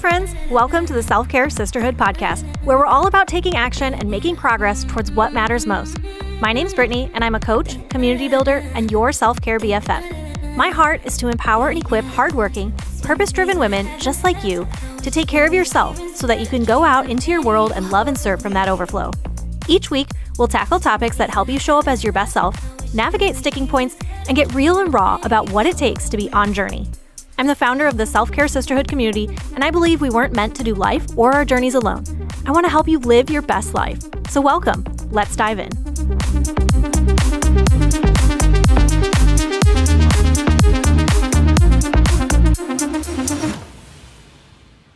friends. Welcome to the Self Care Sisterhood podcast, where we're all about taking action and making progress towards what matters most. My name's Brittany, and I'm a coach, community builder, and your self care BFF. My heart is to empower and equip hardworking, purpose driven women just like you to take care of yourself so that you can go out into your world and love and serve from that overflow. Each week, we'll tackle topics that help you show up as your best self, navigate sticking points, and get real and raw about what it takes to be on journey. I'm the founder of the Self Care Sisterhood community, and I believe we weren't meant to do life or our journeys alone. I want to help you live your best life. So, welcome. Let's dive in.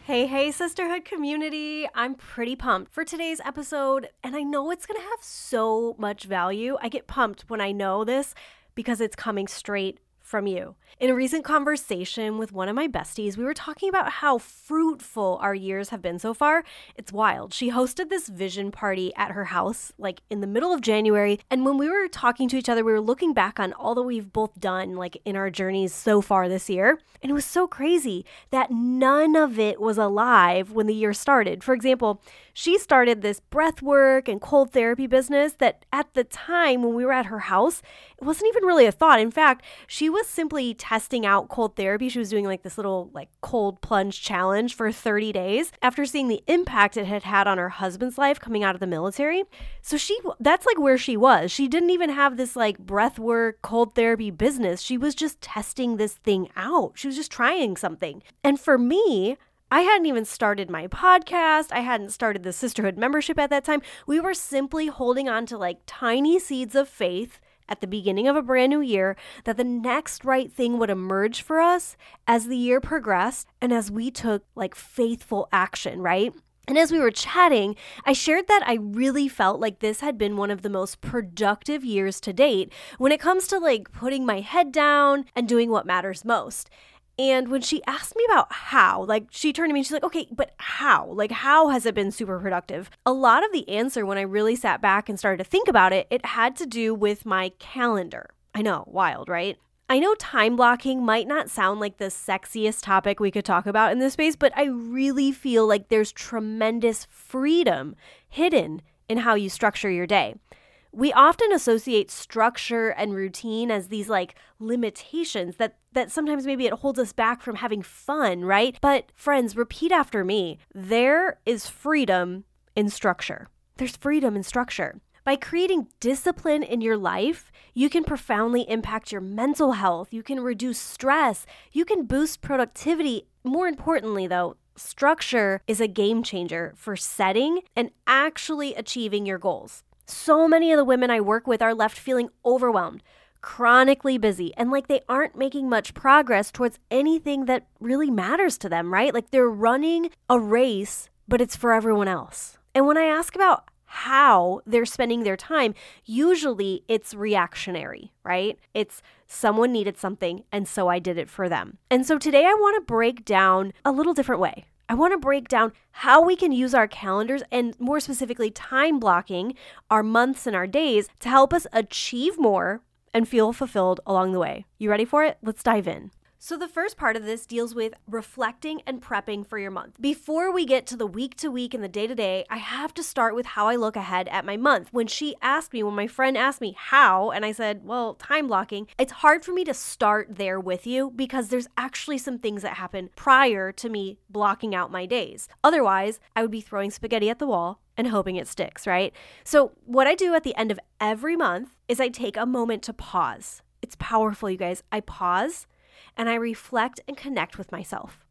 Hey, hey, sisterhood community. I'm pretty pumped for today's episode, and I know it's going to have so much value. I get pumped when I know this because it's coming straight from you. In a recent conversation with one of my besties, we were talking about how fruitful our years have been so far. It's wild. She hosted this vision party at her house, like in the middle of January. And when we were talking to each other, we were looking back on all that we've both done, like in our journeys so far this year. And it was so crazy that none of it was alive when the year started. For example, she started this breath work and cold therapy business that at the time when we were at her house, it wasn't even really a thought. In fact, she was simply testing out cold therapy. She was doing like this little like cold plunge challenge for 30 days after seeing the impact it had had on her husband's life coming out of the military. So she that's like where she was. She didn't even have this like breath work cold therapy business. She was just testing this thing out. She was just trying something. And for me, I hadn't even started my podcast. I hadn't started the sisterhood membership at that time. We were simply holding on to like tiny seeds of faith at the beginning of a brand new year that the next right thing would emerge for us as the year progressed and as we took like faithful action, right? And as we were chatting, I shared that I really felt like this had been one of the most productive years to date when it comes to like putting my head down and doing what matters most. And when she asked me about how, like she turned to me and she's like, okay, but how? Like, how has it been super productive? A lot of the answer, when I really sat back and started to think about it, it had to do with my calendar. I know, wild, right? I know time blocking might not sound like the sexiest topic we could talk about in this space, but I really feel like there's tremendous freedom hidden in how you structure your day. We often associate structure and routine as these like limitations that that sometimes maybe it holds us back from having fun, right? But friends, repeat after me. There is freedom in structure. There's freedom in structure. By creating discipline in your life, you can profoundly impact your mental health. You can reduce stress. You can boost productivity. More importantly, though, structure is a game changer for setting and actually achieving your goals. So many of the women I work with are left feeling overwhelmed, chronically busy, and like they aren't making much progress towards anything that really matters to them, right? Like they're running a race, but it's for everyone else. And when I ask about how they're spending their time, usually it's reactionary, right? It's someone needed something, and so I did it for them. And so today I want to break down a little different way. I want to break down how we can use our calendars and more specifically time blocking our months and our days to help us achieve more and feel fulfilled along the way. You ready for it? Let's dive in. So, the first part of this deals with reflecting and prepping for your month. Before we get to the week to week and the day to day, I have to start with how I look ahead at my month. When she asked me, when my friend asked me how, and I said, well, time blocking, it's hard for me to start there with you because there's actually some things that happen prior to me blocking out my days. Otherwise, I would be throwing spaghetti at the wall and hoping it sticks, right? So, what I do at the end of every month is I take a moment to pause. It's powerful, you guys. I pause and I reflect and connect with myself.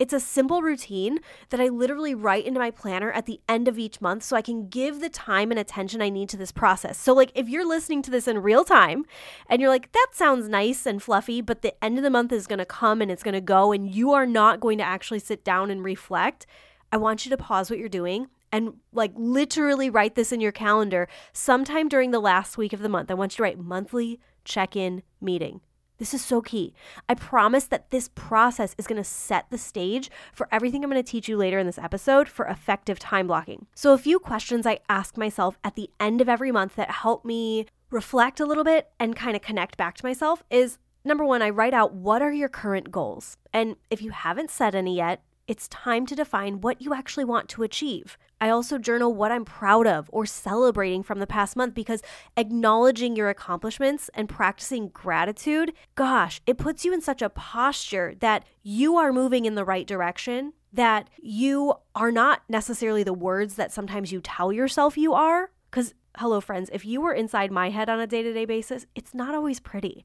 It's a simple routine that I literally write into my planner at the end of each month so I can give the time and attention I need to this process. So, like, if you're listening to this in real time and you're like, that sounds nice and fluffy, but the end of the month is going to come and it's going to go, and you are not going to actually sit down and reflect, I want you to pause what you're doing and like literally write this in your calendar sometime during the last week of the month. I want you to write monthly check in meeting. This is so key. I promise that this process is going to set the stage for everything I'm going to teach you later in this episode for effective time blocking. So, a few questions I ask myself at the end of every month that help me reflect a little bit and kind of connect back to myself is number one, I write out what are your current goals? And if you haven't set any yet, it's time to define what you actually want to achieve. I also journal what I'm proud of or celebrating from the past month because acknowledging your accomplishments and practicing gratitude, gosh, it puts you in such a posture that you are moving in the right direction, that you are not necessarily the words that sometimes you tell yourself you are. Because hello, friends, if you were inside my head on a day to day basis, it's not always pretty.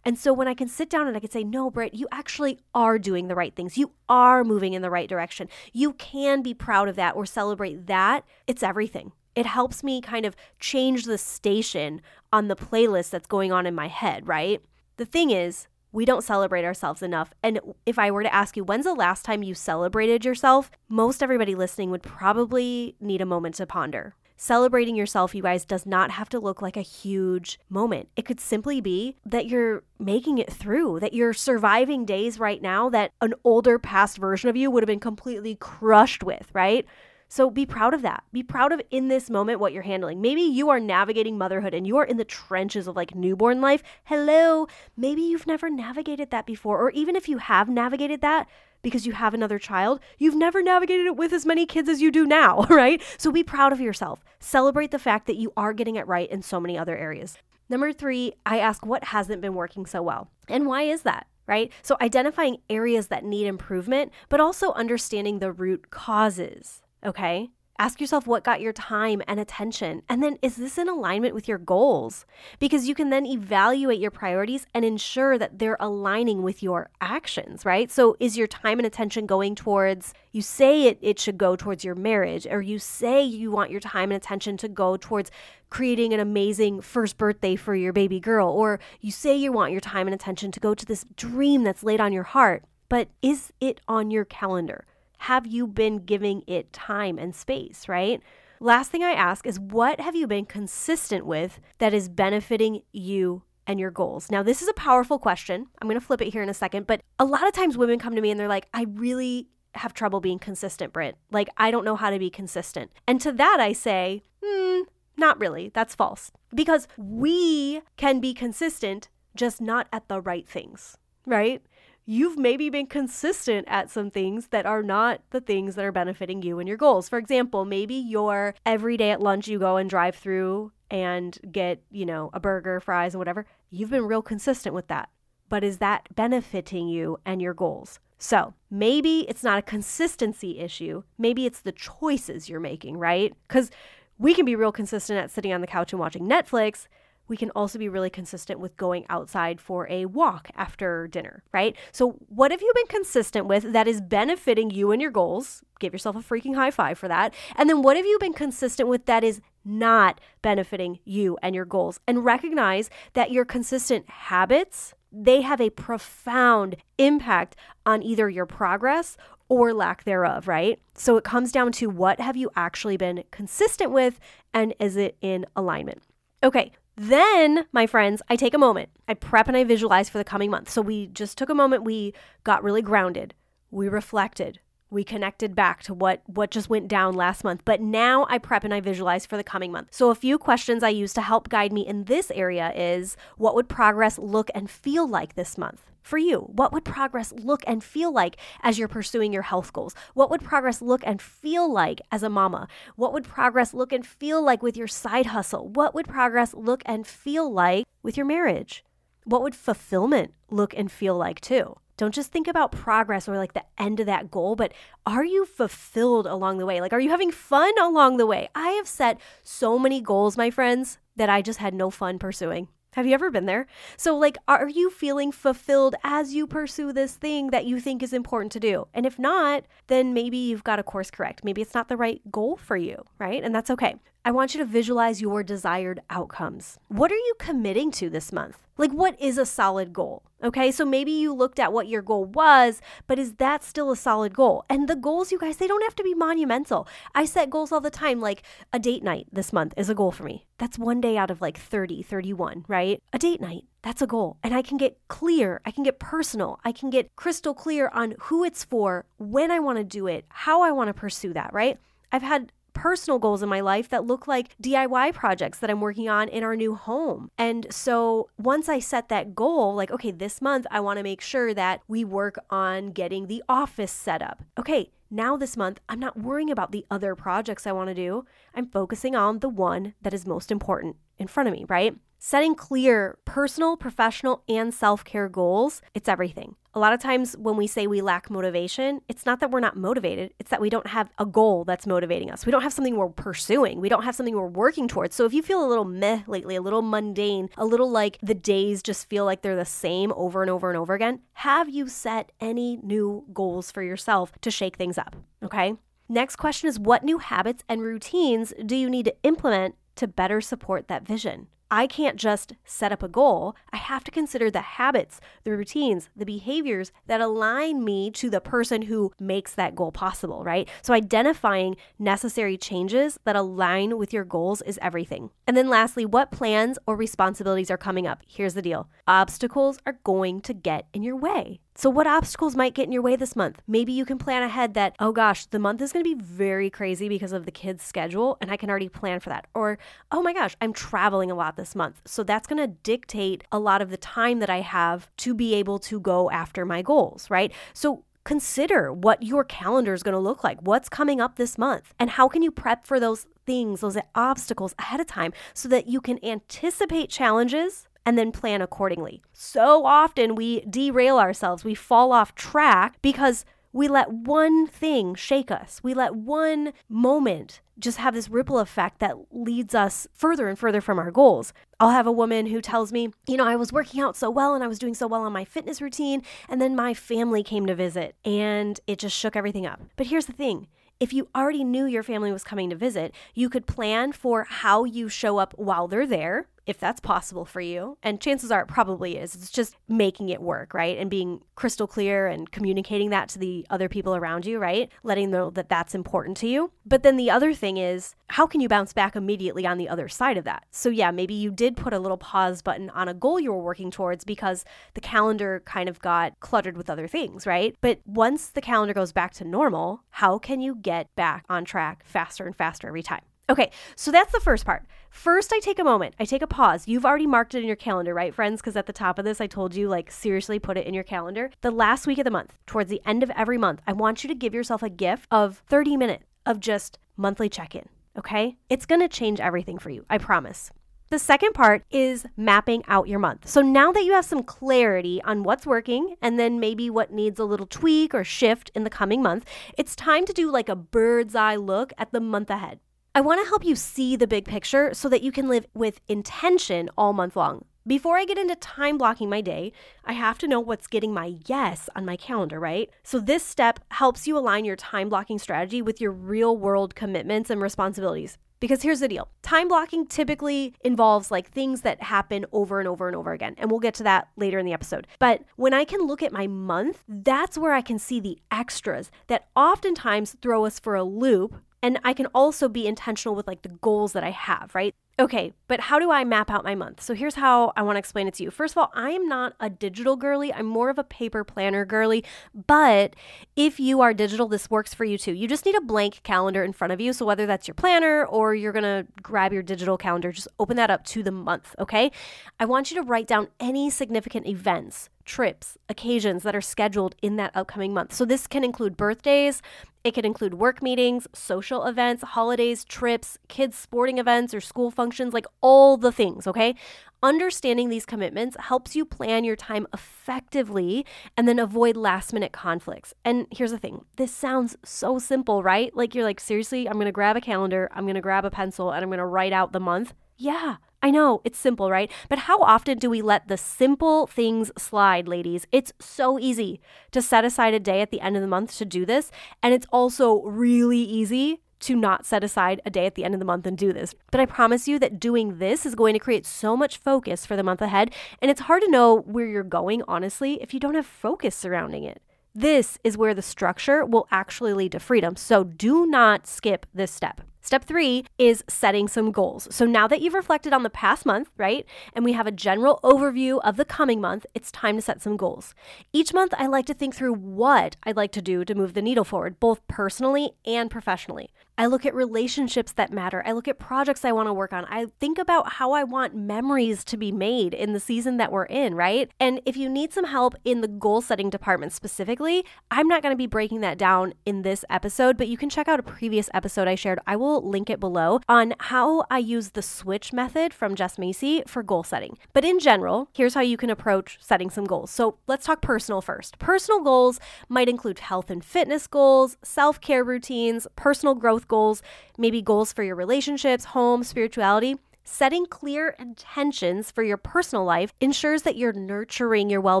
And so when I can sit down and I can say, no, Britt, you actually are doing the right things, you are moving in the right direction, you can be proud of that or celebrate that, it's everything. It helps me kind of change the station on the playlist that's going on in my head, right? The thing is, we don't celebrate ourselves enough. And if I were to ask you, when's the last time you celebrated yourself? Most everybody listening would probably need a moment to ponder. Celebrating yourself, you guys, does not have to look like a huge moment. It could simply be that you're making it through, that you're surviving days right now that an older past version of you would have been completely crushed with, right? So be proud of that. Be proud of in this moment what you're handling. Maybe you are navigating motherhood and you are in the trenches of like newborn life. Hello. Maybe you've never navigated that before. Or even if you have navigated that, because you have another child, you've never navigated it with as many kids as you do now, right? So be proud of yourself. Celebrate the fact that you are getting it right in so many other areas. Number three, I ask what hasn't been working so well. And why is that? Right? So, identifying areas that need improvement, but also understanding the root causes. Okay. Ask yourself what got your time and attention. And then, is this in alignment with your goals? Because you can then evaluate your priorities and ensure that they're aligning with your actions, right? So, is your time and attention going towards, you say it, it should go towards your marriage, or you say you want your time and attention to go towards creating an amazing first birthday for your baby girl, or you say you want your time and attention to go to this dream that's laid on your heart, but is it on your calendar? Have you been giving it time and space, right? Last thing I ask is what have you been consistent with that is benefiting you and your goals? Now, this is a powerful question. I'm going to flip it here in a second, but a lot of times women come to me and they're like, I really have trouble being consistent, Britt. Like, I don't know how to be consistent. And to that, I say, hmm, not really. That's false. Because we can be consistent, just not at the right things, right? You've maybe been consistent at some things that are not the things that are benefiting you and your goals. For example, maybe your every day at lunch you go and drive through and get, you know, a burger, fries, and whatever. You've been real consistent with that. But is that benefiting you and your goals? So maybe it's not a consistency issue. Maybe it's the choices you're making, right? Because we can be real consistent at sitting on the couch and watching Netflix, we can also be really consistent with going outside for a walk after dinner, right? So, what have you been consistent with that is benefiting you and your goals? Give yourself a freaking high five for that. And then, what have you been consistent with that is not benefiting you and your goals? And recognize that your consistent habits, they have a profound impact on either your progress or lack thereof, right? So it comes down to what have you actually been consistent with and is it in alignment? Okay, then, my friends, I take a moment. I prep and I visualize for the coming month. So we just took a moment, we got really grounded. We reflected. We connected back to what what just went down last month. But now I prep and I visualize for the coming month. So a few questions I use to help guide me in this area is what would progress look and feel like this month? For you? What would progress look and feel like as you're pursuing your health goals? What would progress look and feel like as a mama? What would progress look and feel like with your side hustle? What would progress look and feel like with your marriage? What would fulfillment look and feel like too? Don't just think about progress or like the end of that goal, but are you fulfilled along the way? Like, are you having fun along the way? I have set so many goals, my friends, that I just had no fun pursuing. Have you ever been there? So, like, are you feeling fulfilled as you pursue this thing that you think is important to do? And if not, then maybe you've got a course correct. Maybe it's not the right goal for you, right? And that's okay. I want you to visualize your desired outcomes. What are you committing to this month? Like, what is a solid goal? Okay, so maybe you looked at what your goal was, but is that still a solid goal? And the goals, you guys, they don't have to be monumental. I set goals all the time, like a date night this month is a goal for me. That's one day out of like 30, 31, right? A date night, that's a goal. And I can get clear, I can get personal, I can get crystal clear on who it's for, when I want to do it, how I want to pursue that, right? I've had personal goals in my life that look like DIY projects that I'm working on in our new home. And so once I set that goal, like, okay, this month I want to make sure that we work on getting the office set up. Okay, now this month, I'm not worrying about the other projects I want to do. I'm focusing on the one that is most important in front of me, right? Setting clear personal, professional, and self care goals, it's everything. A lot of times when we say we lack motivation, it's not that we're not motivated, it's that we don't have a goal that's motivating us. We don't have something we're pursuing, we don't have something we're working towards. So if you feel a little meh lately, a little mundane, a little like the days just feel like they're the same over and over and over again, have you set any new goals for yourself to shake things up? Okay. Next question is what new habits and routines do you need to implement to better support that vision? I can't just set up a goal. I have to consider the habits, the routines, the behaviors that align me to the person who makes that goal possible, right? So identifying necessary changes that align with your goals is everything. And then lastly, what plans or responsibilities are coming up? Here's the deal obstacles are going to get in your way. So, what obstacles might get in your way this month? Maybe you can plan ahead that, oh gosh, the month is going to be very crazy because of the kids' schedule, and I can already plan for that. Or, oh my gosh, I'm traveling a lot this month. So, that's going to dictate a lot of the time that I have to be able to go after my goals, right? So, consider what your calendar is going to look like. What's coming up this month? And how can you prep for those things, those obstacles ahead of time so that you can anticipate challenges and then plan accordingly. So often we derail ourselves, we fall off track because we let one thing shake us. We let one moment just have this ripple effect that leads us further and further from our goals. I'll have a woman who tells me, you know, I was working out so well and I was doing so well on my fitness routine, and then my family came to visit and it just shook everything up. But here's the thing if you already knew your family was coming to visit, you could plan for how you show up while they're there if that's possible for you. And chances are it probably is. It's just making it work, right? And being crystal clear and communicating that to the other people around you, right? Letting them know that that's important to you. But then the other thing is, how can you bounce back immediately on the other side of that? So, yeah, maybe you did put a little pause button on a goal you were working towards because the calendar kind of got cluttered with other things, right? But once the calendar goes back to normal, how can you get back on track faster and faster every time? Okay, so that's the first part. First, I take a moment, I take a pause. You've already marked it in your calendar, right, friends? Because at the top of this, I told you, like, seriously put it in your calendar. The last week of the month, towards the end of every month, I want you to give yourself a gift of 30 minutes of just monthly check in, okay? It's gonna change everything for you, I promise. The second part is mapping out your month. So now that you have some clarity on what's working and then maybe what needs a little tweak or shift in the coming month, it's time to do like a bird's eye look at the month ahead. I want to help you see the big picture so that you can live with intention all month long. Before I get into time blocking my day, I have to know what's getting my yes on my calendar, right? So, this step helps you align your time blocking strategy with your real world commitments and responsibilities. Because here's the deal time blocking typically involves like things that happen over and over and over again. And we'll get to that later in the episode. But when I can look at my month, that's where I can see the extras that oftentimes throw us for a loop and I can also be intentional with like the goals that I have, right? Okay, but how do I map out my month? So here's how I want to explain it to you. First of all, I am not a digital girly. I'm more of a paper planner girly. But if you are digital, this works for you too. You just need a blank calendar in front of you. So whether that's your planner or you're going to grab your digital calendar, just open that up to the month, okay? I want you to write down any significant events, trips, occasions that are scheduled in that upcoming month. So this can include birthdays, it can include work meetings, social events, holidays, trips, kids' sporting events, or school functions, like all the things, okay? Understanding these commitments helps you plan your time effectively and then avoid last minute conflicts. And here's the thing this sounds so simple, right? Like you're like, seriously, I'm gonna grab a calendar, I'm gonna grab a pencil, and I'm gonna write out the month. Yeah, I know it's simple, right? But how often do we let the simple things slide, ladies? It's so easy to set aside a day at the end of the month to do this. And it's also really easy to not set aside a day at the end of the month and do this. But I promise you that doing this is going to create so much focus for the month ahead. And it's hard to know where you're going, honestly, if you don't have focus surrounding it. This is where the structure will actually lead to freedom. So do not skip this step. Step three is setting some goals. So now that you've reflected on the past month, right, and we have a general overview of the coming month, it's time to set some goals. Each month, I like to think through what I'd like to do to move the needle forward, both personally and professionally. I look at relationships that matter. I look at projects I want to work on. I think about how I want memories to be made in the season that we're in, right? And if you need some help in the goal setting department specifically, I'm not going to be breaking that down in this episode, but you can check out a previous episode I shared. I will link it below on how I use the switch method from Jess Massey for goal setting. But in general, here's how you can approach setting some goals. So let's talk personal first. Personal goals might include health and fitness goals, self care routines, personal growth goals, maybe goals for your relationships, home, spirituality. Setting clear intentions for your personal life ensures that you're nurturing your well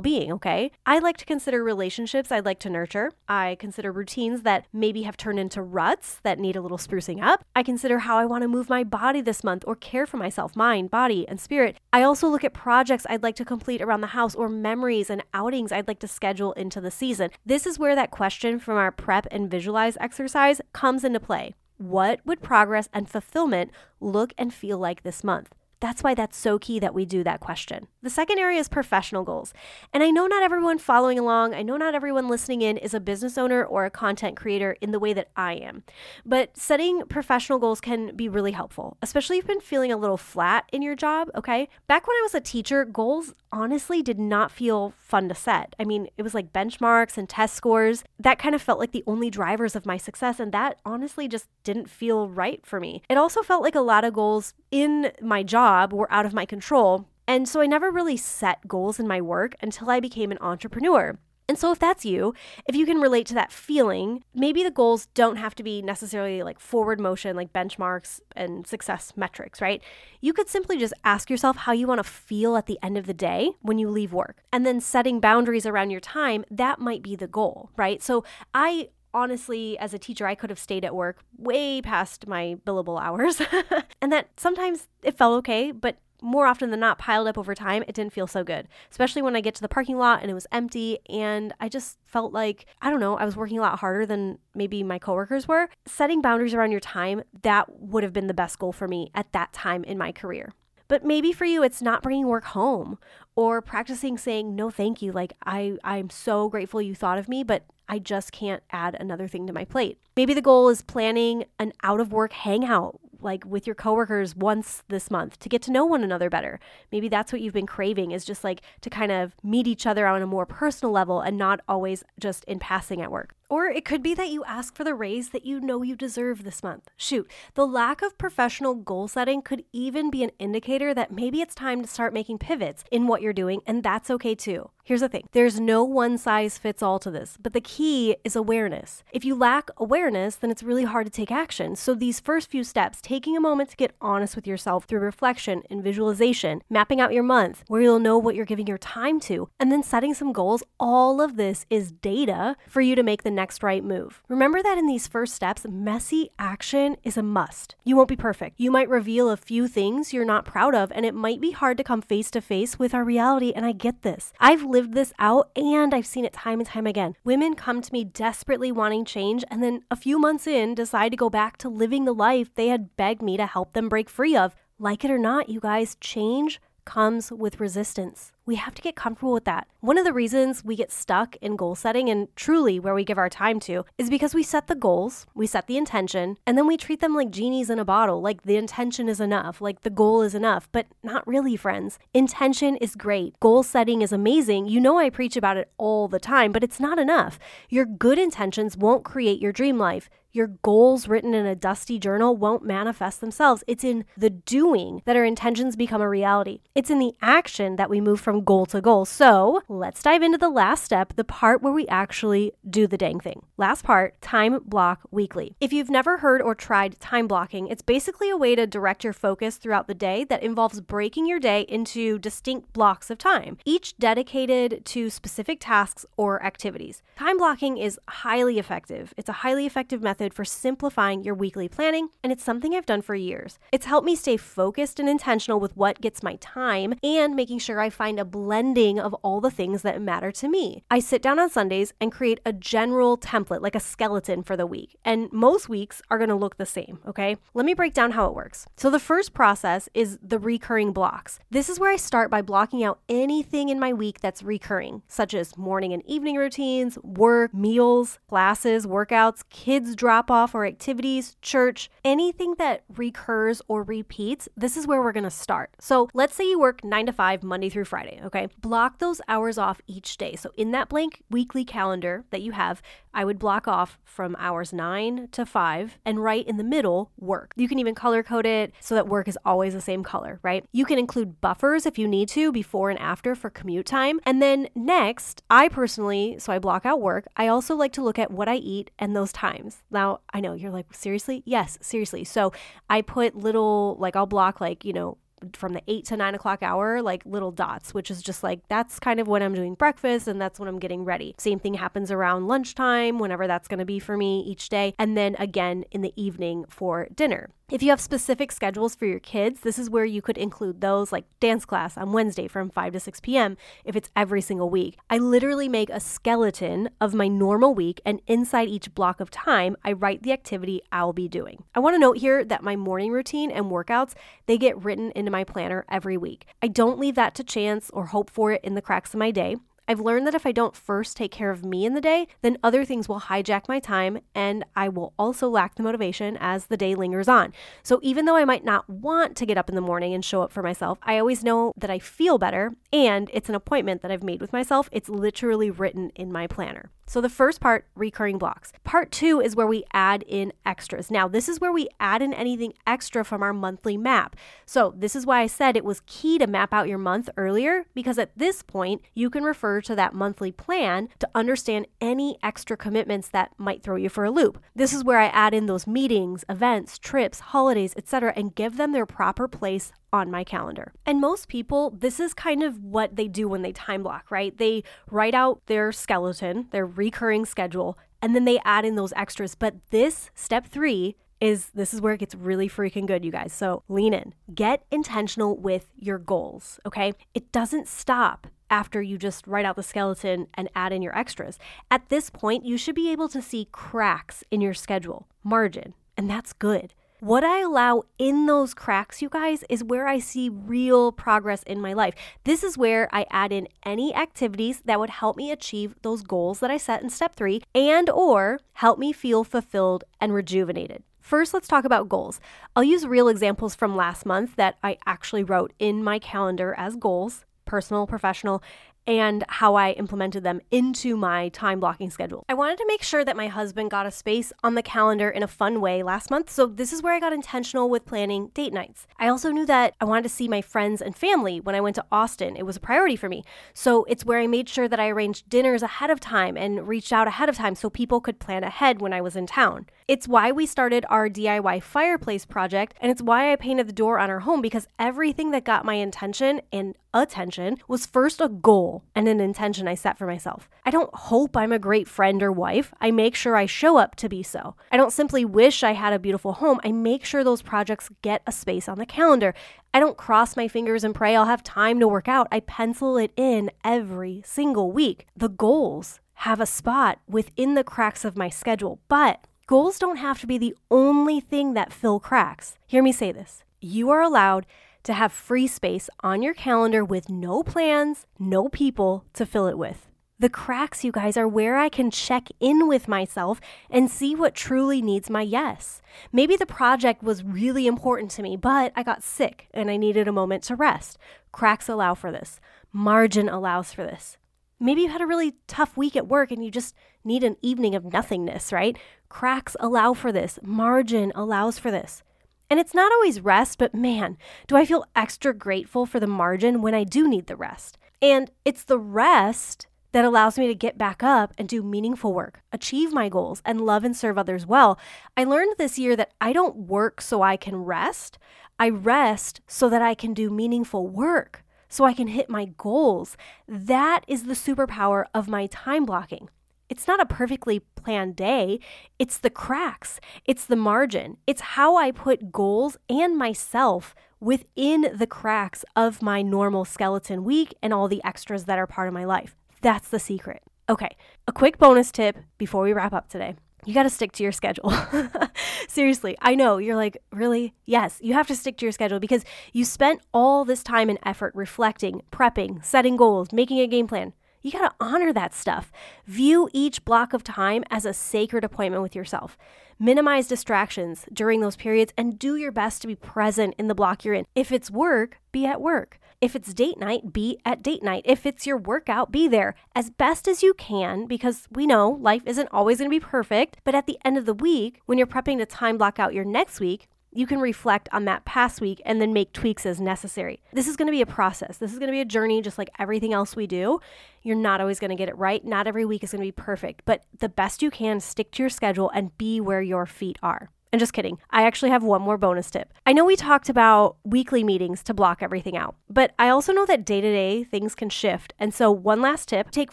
being, okay? I like to consider relationships I'd like to nurture. I consider routines that maybe have turned into ruts that need a little sprucing up. I consider how I want to move my body this month or care for myself, mind, body, and spirit. I also look at projects I'd like to complete around the house or memories and outings I'd like to schedule into the season. This is where that question from our prep and visualize exercise comes into play. What would progress and fulfillment look and feel like this month? That's why that's so key that we do that question. The second area is professional goals. And I know not everyone following along, I know not everyone listening in is a business owner or a content creator in the way that I am. But setting professional goals can be really helpful, especially if you've been feeling a little flat in your job, okay? Back when I was a teacher, goals honestly did not feel fun to set. I mean, it was like benchmarks and test scores. That kind of felt like the only drivers of my success. And that honestly just didn't feel right for me. It also felt like a lot of goals in my job were out of my control. And so I never really set goals in my work until I became an entrepreneur. And so, if that's you, if you can relate to that feeling, maybe the goals don't have to be necessarily like forward motion, like benchmarks and success metrics, right? You could simply just ask yourself how you want to feel at the end of the day when you leave work. And then setting boundaries around your time, that might be the goal, right? So, I honestly, as a teacher, I could have stayed at work way past my billable hours. and that sometimes it felt okay, but more often than not, piled up over time, it didn't feel so good. Especially when I get to the parking lot and it was empty, and I just felt like, I don't know, I was working a lot harder than maybe my coworkers were. Setting boundaries around your time, that would have been the best goal for me at that time in my career. But maybe for you, it's not bringing work home or practicing saying no thank you like i i'm so grateful you thought of me but i just can't add another thing to my plate maybe the goal is planning an out of work hangout like with your coworkers once this month to get to know one another better. Maybe that's what you've been craving is just like to kind of meet each other on a more personal level and not always just in passing at work. Or it could be that you ask for the raise that you know you deserve this month. Shoot, the lack of professional goal setting could even be an indicator that maybe it's time to start making pivots in what you're doing, and that's okay too. Here's the thing there's no one size fits all to this, but the key is awareness. If you lack awareness, then it's really hard to take action. So, these first few steps, taking a moment to get honest with yourself through reflection and visualization, mapping out your month, where you'll know what you're giving your time to, and then setting some goals, all of this is data for you to make the next right move. Remember that in these first steps, messy action is a must. You won't be perfect. You might reveal a few things you're not proud of, and it might be hard to come face to face with our reality. And I get this. I've lived this out and I've seen it time and time again. Women come to me desperately wanting change, and then a few months in, decide to go back to living the life they had begged me to help them break free of. Like it or not, you guys, change comes with resistance. We have to get comfortable with that. One of the reasons we get stuck in goal setting and truly where we give our time to is because we set the goals, we set the intention, and then we treat them like genies in a bottle, like the intention is enough, like the goal is enough, but not really, friends. Intention is great. Goal setting is amazing. You know, I preach about it all the time, but it's not enough. Your good intentions won't create your dream life. Your goals written in a dusty journal won't manifest themselves. It's in the doing that our intentions become a reality. It's in the action that we move from goal to goal. So let's dive into the last step, the part where we actually do the dang thing. Last part time block weekly. If you've never heard or tried time blocking, it's basically a way to direct your focus throughout the day that involves breaking your day into distinct blocks of time, each dedicated to specific tasks or activities. Time blocking is highly effective. It's a highly effective method for simplifying your weekly planning, and it's something I've done for years. It's helped me stay focused and intentional with what gets my time and making sure I find a blending of all the things that matter to me. I sit down on Sundays and create a general template, like a skeleton for the week. And most weeks are going to look the same, okay? Let me break down how it works. So the first process is the recurring blocks. This is where I start by blocking out anything in my week that's recurring, such as morning and evening routines, work, meals, classes, workouts, kids drop off or activities, church, anything that recurs or repeats. This is where we're going to start. So let's say you work nine to five, Monday through Friday, okay? Block those hours off each day. So in that blank weekly calendar that you have, I would block off from hours nine to five and right in the middle, work. You can even color code it so that work is always the same color, right? You can include buffers if you need to before and after for commute time. And then next, I personally, so I block out work, I also like to look at what I eat and those times. Now, I know you're like, seriously? Yes, seriously. So I put little, like, I'll block, like, you know, from the eight to nine o'clock hour, like little dots, which is just like that's kind of when I'm doing breakfast and that's when I'm getting ready. Same thing happens around lunchtime, whenever that's going to be for me each day. And then again in the evening for dinner. If you have specific schedules for your kids, this is where you could include those like dance class on Wednesday from 5 to 6 p.m. if it's every single week. I literally make a skeleton of my normal week, and inside each block of time, I write the activity I'll be doing. I want to note here that my morning routine and workouts, they get written into my planner every week. I don't leave that to chance or hope for it in the cracks of my day. I've learned that if I don't first take care of me in the day, then other things will hijack my time and I will also lack the motivation as the day lingers on. So even though I might not want to get up in the morning and show up for myself, I always know that I feel better and it's an appointment that I've made with myself. It's literally written in my planner. So the first part, recurring blocks. Part two is where we add in extras. Now, this is where we add in anything extra from our monthly map. So this is why I said it was key to map out your month earlier, because at this point, you can refer to that monthly plan to understand any extra commitments that might throw you for a loop. This is where I add in those meetings, events, trips, holidays, etc., and give them their proper place on my calendar. And most people, this is kind of what they do when they time block, right? They write out their skeleton, their recurring schedule, and then they add in those extras. But this step three is this is where it gets really freaking good, you guys. So lean in, get intentional with your goals, okay? It doesn't stop after you just write out the skeleton and add in your extras. At this point, you should be able to see cracks in your schedule, margin, and that's good. What I allow in those cracks, you guys, is where I see real progress in my life. This is where I add in any activities that would help me achieve those goals that I set in step 3 and or help me feel fulfilled and rejuvenated. First, let's talk about goals. I'll use real examples from last month that I actually wrote in my calendar as goals personal, professional, and how I implemented them into my time blocking schedule. I wanted to make sure that my husband got a space on the calendar in a fun way last month, so this is where I got intentional with planning date nights. I also knew that I wanted to see my friends and family when I went to Austin. It was a priority for me. So it's where I made sure that I arranged dinners ahead of time and reached out ahead of time so people could plan ahead when I was in town. It's why we started our DIY fireplace project, and it's why I painted the door on our home because everything that got my intention and attention was first a goal and an intention I set for myself. I don't hope I'm a great friend or wife. I make sure I show up to be so. I don't simply wish I had a beautiful home. I make sure those projects get a space on the calendar. I don't cross my fingers and pray I'll have time to work out. I pencil it in every single week. The goals have a spot within the cracks of my schedule, but Goals don't have to be the only thing that fill cracks. Hear me say this. You are allowed to have free space on your calendar with no plans, no people to fill it with. The cracks, you guys, are where I can check in with myself and see what truly needs my yes. Maybe the project was really important to me, but I got sick and I needed a moment to rest. Cracks allow for this. Margin allows for this. Maybe you had a really tough week at work and you just need an evening of nothingness, right? Cracks allow for this, margin allows for this. And it's not always rest, but man, do I feel extra grateful for the margin when I do need the rest. And it's the rest that allows me to get back up and do meaningful work, achieve my goals, and love and serve others well. I learned this year that I don't work so I can rest, I rest so that I can do meaningful work so I can hit my goals. That is the superpower of my time blocking. It's not a perfectly planned day. It's the cracks, it's the margin, it's how I put goals and myself within the cracks of my normal skeleton week and all the extras that are part of my life. That's the secret. Okay, a quick bonus tip before we wrap up today. You got to stick to your schedule. Seriously, I know you're like, really? Yes, you have to stick to your schedule because you spent all this time and effort reflecting, prepping, setting goals, making a game plan. You got to honor that stuff. View each block of time as a sacred appointment with yourself. Minimize distractions during those periods and do your best to be present in the block you're in. If it's work, be at work. If it's date night, be at date night. If it's your workout, be there as best as you can because we know life isn't always going to be perfect. But at the end of the week, when you're prepping to time block out your next week, you can reflect on that past week and then make tweaks as necessary. This is going to be a process. This is going to be a journey just like everything else we do. You're not always going to get it right. Not every week is going to be perfect, but the best you can, stick to your schedule and be where your feet are. And just kidding. I actually have one more bonus tip. I know we talked about weekly meetings to block everything out, but I also know that day to day things can shift. And so, one last tip take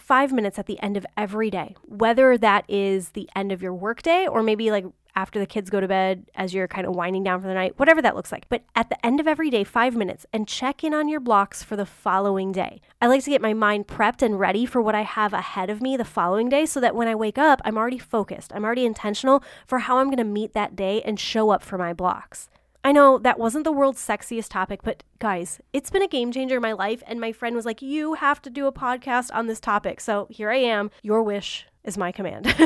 five minutes at the end of every day, whether that is the end of your workday or maybe like after the kids go to bed, as you're kind of winding down for the night, whatever that looks like. But at the end of every day, five minutes, and check in on your blocks for the following day. I like to get my mind prepped and ready for what I have ahead of me the following day so that when I wake up, I'm already focused. I'm already intentional for how I'm going to meet that day and show up for my blocks. I know that wasn't the world's sexiest topic, but guys, it's been a game changer in my life. And my friend was like, You have to do a podcast on this topic. So here I am, your wish is my command.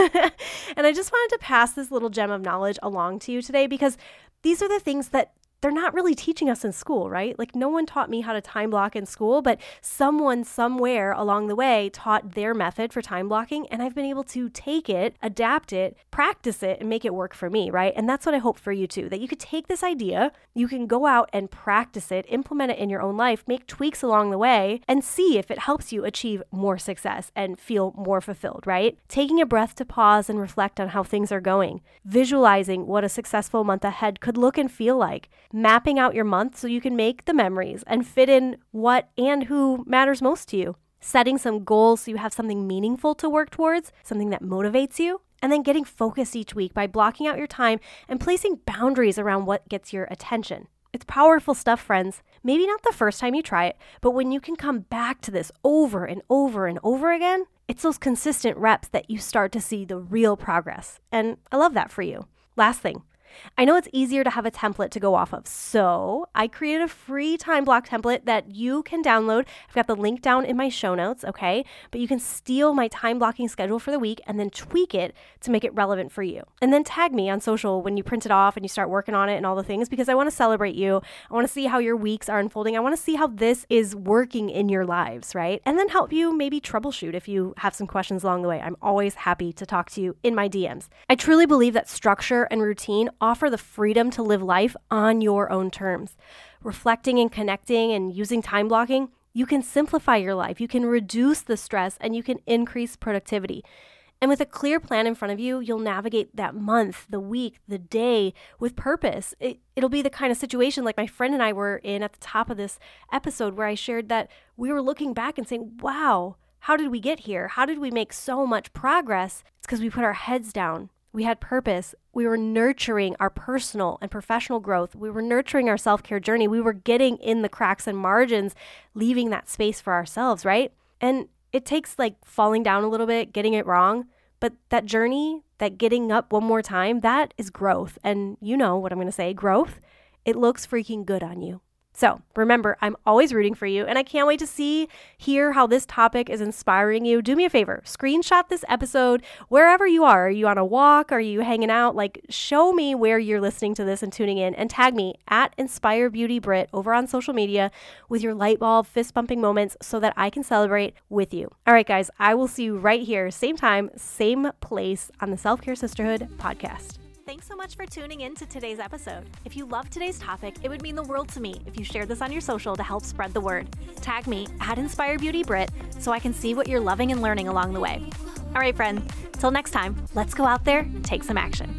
and I just wanted to pass this little gem of knowledge along to you today because these are the things that they're not really teaching us in school, right? Like, no one taught me how to time block in school, but someone somewhere along the way taught their method for time blocking. And I've been able to take it, adapt it, practice it, and make it work for me, right? And that's what I hope for you too that you could take this idea, you can go out and practice it, implement it in your own life, make tweaks along the way, and see if it helps you achieve more success and feel more fulfilled, right? Taking a breath to pause and reflect on how things are going, visualizing what a successful month ahead could look and feel like mapping out your month so you can make the memories and fit in what and who matters most to you. Setting some goals so you have something meaningful to work towards, something that motivates you. And then getting focused each week by blocking out your time and placing boundaries around what gets your attention. It's powerful stuff, friends. Maybe not the first time you try it, but when you can come back to this over and over and over again, it's those consistent reps that you start to see the real progress. And I love that for you. Last thing, I know it's easier to have a template to go off of, so I created a free time block template that you can download. I've got the link down in my show notes, okay? But you can steal my time blocking schedule for the week and then tweak it to make it relevant for you. And then tag me on social when you print it off and you start working on it and all the things because I want to celebrate you. I want to see how your weeks are unfolding. I want to see how this is working in your lives, right? And then help you maybe troubleshoot if you have some questions along the way. I'm always happy to talk to you in my DMs. I truly believe that structure and routine offer the freedom to live life on your own terms. Reflecting and connecting and using time blocking, you can simplify your life, you can reduce the stress, and you can increase productivity. And with a clear plan in front of you, you'll navigate that month, the week, the day with purpose. It, will be the kind of situation like my friend and I were in at the top of this episode where I shared that we were looking back and saying, wow, how did we get here? How did we make so much progress? It's because we put our heads down we had purpose. We were nurturing our personal and professional growth. We were nurturing our self care journey. We were getting in the cracks and margins, leaving that space for ourselves, right? And it takes like falling down a little bit, getting it wrong. But that journey, that getting up one more time, that is growth. And you know what I'm going to say growth, it looks freaking good on you. So remember, I'm always rooting for you, and I can't wait to see, hear how this topic is inspiring you. Do me a favor, screenshot this episode wherever you are. Are you on a walk? Are you hanging out? Like, show me where you're listening to this and tuning in, and tag me at Inspire Beauty Britt over on social media with your light bulb fist bumping moments so that I can celebrate with you. All right, guys, I will see you right here, same time, same place on the Self Care Sisterhood podcast. Thanks so much for tuning in to today's episode. If you love today's topic, it would mean the world to me if you shared this on your social to help spread the word. Tag me at Inspire Beauty Britt so I can see what you're loving and learning along the way. All right, friend, till next time, let's go out there and take some action.